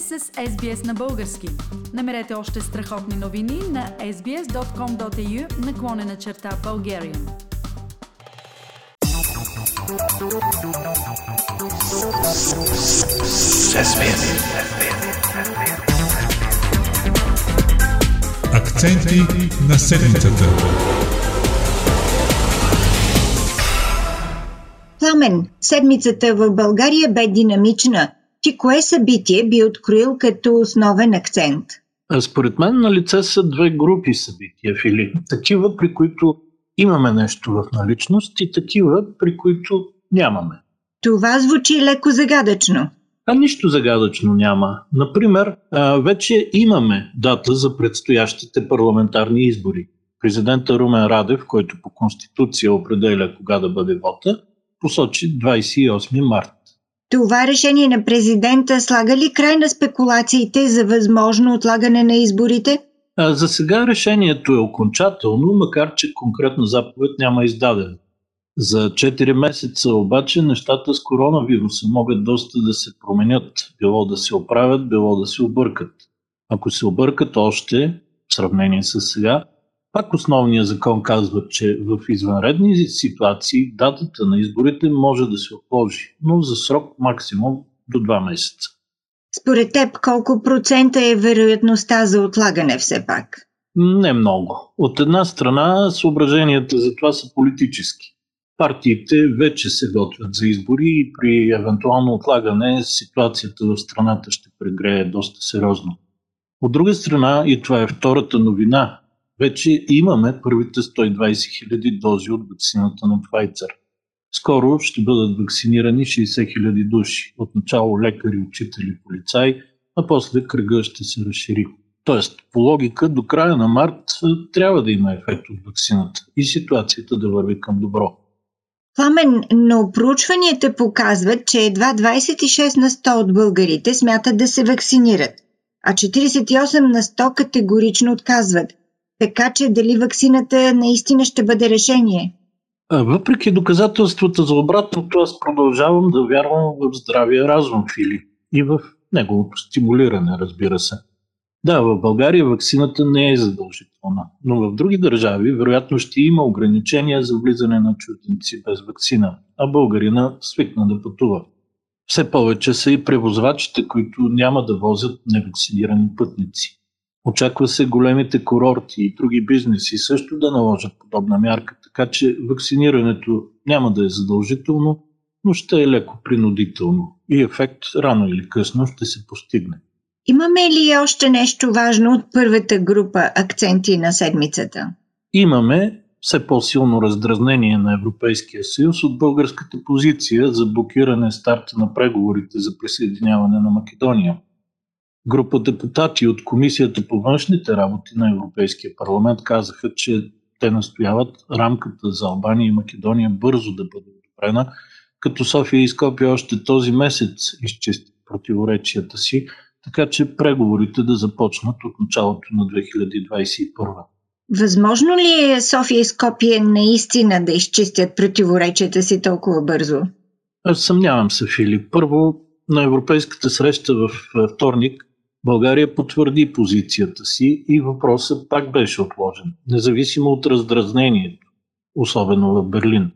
сте с SBS на български. Намерете още страхотни новини на sbs.com.au наклонена черта Bulgarian. Акценти на седмицата. Пламен, седмицата в България бе динамична. Ти кое събитие би откроил като основен акцент? Според мен на лице са две групи събития, Фили. Такива, при които имаме нещо в наличност и такива, при които нямаме. Това звучи леко загадъчно. А нищо загадъчно няма. Например, вече имаме дата за предстоящите парламентарни избори. Президента Румен Радев, който по Конституция определя кога да бъде вота, посочи 28 март. Това решение на президента слага ли край на спекулациите за възможно отлагане на изборите? За сега решението е окончателно, макар че конкретна заповед няма издадена. За 4 месеца обаче нещата с коронавируса могат доста да се променят, било да се оправят, било да се объркат. Ако се объркат още, в сравнение с сега, пак основният закон казва, че в извънредни ситуации датата на изборите може да се отложи, но за срок максимум до 2 месеца. Според теб колко процента е вероятността за отлагане все пак? Не много. От една страна съображенията за това са политически. Партиите вече се готвят за избори и при евентуално отлагане ситуацията в страната ще прегрее доста сериозно. От друга страна, и това е втората новина, вече имаме първите 120 хиляди дози от вакцината на Pfizer. Скоро ще бъдат вакцинирани 60 хиляди души, отначало лекари, учители, полицаи, а после кръга ще се разшири. Тоест, по логика, до края на март трябва да има ефект от вакцината и ситуацията да върви към добро. Пламен, но проучванията показват, че едва 26 на 100 от българите смятат да се вакцинират, а 48 на 100 категорично отказват. Така че дали вакцината наистина ще бъде решение? Въпреки доказателствата за обратното, аз продължавам да вярвам в здравия разум, Фили, и в неговото стимулиране, разбира се. Да, в България вакцината не е задължителна, но в други държави вероятно ще има ограничения за влизане на чужденци без вакцина, а българина свикна да пътува. Все повече са и превозвачите, които няма да возят невакцинирани пътници. Очаква се големите курорти и други бизнеси също да наложат подобна мярка, така че вакцинирането няма да е задължително, но ще е леко принудително и ефект рано или късно ще се постигне. Имаме ли още нещо важно от първата група акценти на седмицата? Имаме все по-силно раздразнение на Европейския съюз от българската позиция за блокиране старта на преговорите за присъединяване на Македония. Група депутати от Комисията по външните работи на Европейския парламент казаха, че те настояват рамката за Албания и Македония бързо да бъде одобрена, като София и Скопия още този месец изчисти противоречията си, така че преговорите да започнат от началото на 2021. Възможно ли е София и Скопие наистина да изчистят противоречията си толкова бързо? Аз съмнявам се, Филип. Първо, на европейската среща в вторник България потвърди позицията си и въпросът пак беше отложен, независимо от раздразнението, особено в Берлин.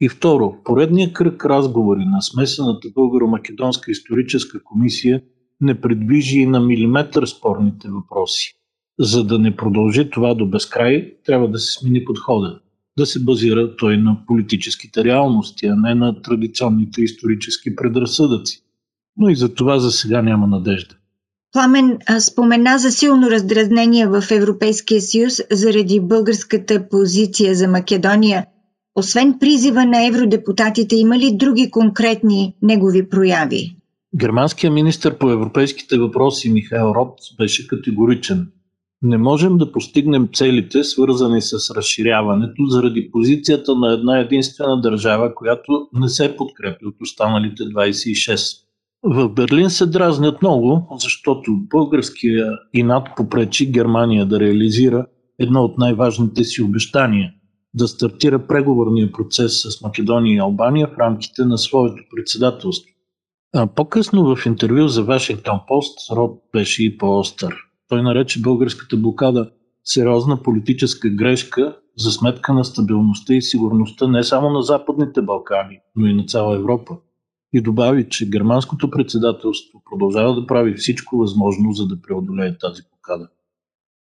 И второ, поредният кръг разговори на смесената българо-македонска историческа комисия не предвижи и на милиметър спорните въпроси. За да не продължи това до безкрай, трябва да се смени подхода. Да се базира той на политическите реалности, а не на традиционните исторически предразсъдъци. Но и за това за сега няма надежда. Пламен спомена за силно раздразнение в Европейския съюз заради българската позиция за Македония. Освен призива на евродепутатите, има ли други конкретни негови прояви? Германският министр по европейските въпроси Михаил Рот беше категоричен. Не можем да постигнем целите, свързани с разширяването, заради позицията на една единствена държава, която не се подкрепи от останалите 26. В Берлин се дразнят много, защото българския инат попречи Германия да реализира едно от най-важните си обещания да стартира преговорния процес с Македония и Албания в рамките на своето председателство. А, по-късно в интервю за Вашингтон Пост Род беше и по-остър. Той нарече българската блокада сериозна политическа грешка за сметка на стабилността и сигурността не само на Западните Балкани, но и на цяла Европа. И добави, че германското председателство продължава да прави всичко възможно, за да преодолее тази блокада.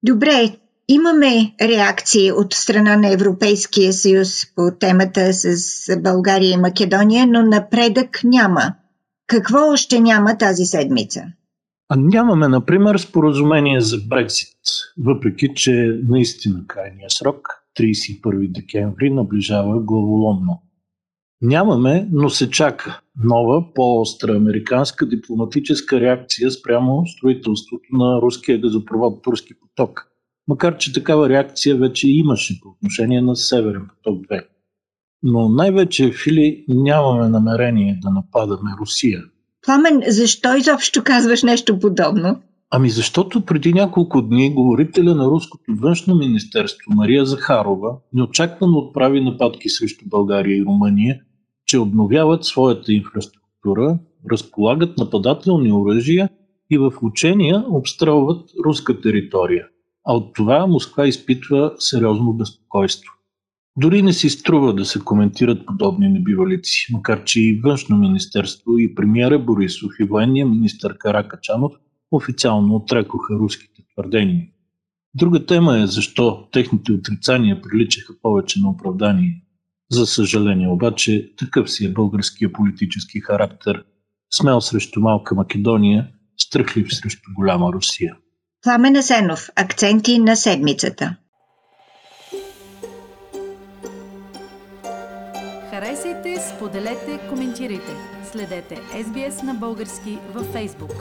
Добре, имаме реакции от страна на Европейския съюз по темата с България и Македония, но напредък няма. Какво още няма тази седмица? А нямаме, например, споразумение за Брексит, въпреки че наистина крайния срок, 31 декември, наближава главоломно. Нямаме, но се чака нова, по-остра американска дипломатическа реакция спрямо строителството на руския газопровод Турски поток. Макар, че такава реакция вече имаше по отношение на Северен поток 2. Но най-вече, Фили, нямаме намерение да нападаме Русия – Пламен, защо изобщо казваш нещо подобно? Ами защото преди няколко дни говорителя на Руското външно министерство Мария Захарова неочаквано отправи нападки срещу България и Румъния, че обновяват своята инфраструктура, разполагат нападателни оръжия и в учения обстрелват руска територия. А от това Москва изпитва сериозно безпокойство. Дори не си струва да се коментират подобни небивалици, макар че и външно министерство, и премиера Борисов, и военния министър Каракачанов официално отрекоха руските твърдения. Друга тема е защо техните отрицания приличаха повече на оправдание. За съжаление обаче, такъв си е българския политически характер. Смел срещу малка Македония, страхлив срещу голяма Русия. Пламен Асенов. Акценти на седмицата. Харесайте, споделете, коментирайте. Следете SBS на български във Facebook.